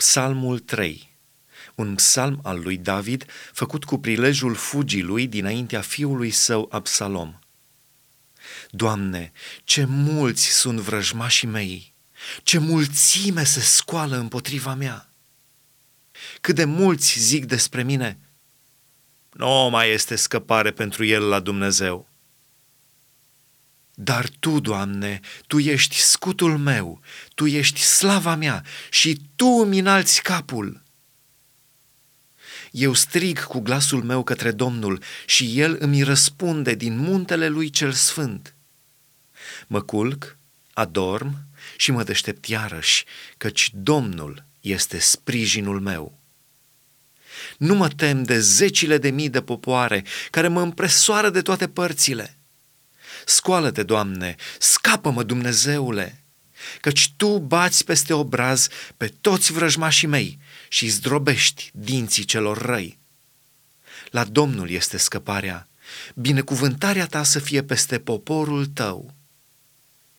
Psalmul 3 un psalm al lui David făcut cu prilejul fugii lui dinaintea fiului său Absalom. Doamne, ce mulți sunt vrăjmașii mei, ce mulțime se scoală împotriva mea. Cât de mulți zic despre mine, nu mai este scăpare pentru el la Dumnezeu. Dar Tu, Doamne, Tu ești scutul meu, Tu ești slava mea și Tu îmi înalți capul. Eu strig cu glasul meu către Domnul și El îmi răspunde din muntele Lui cel Sfânt. Mă culc, adorm și mă deștept iarăși, căci Domnul este sprijinul meu. Nu mă tem de zecile de mii de popoare care mă împresoară de toate părțile. Scoală-te, Doamne, scapă-mă, Dumnezeule, căci Tu bați peste obraz pe toți vrăjmașii mei și zdrobești dinții celor răi. La Domnul este scăparea, binecuvântarea Ta să fie peste poporul Tău.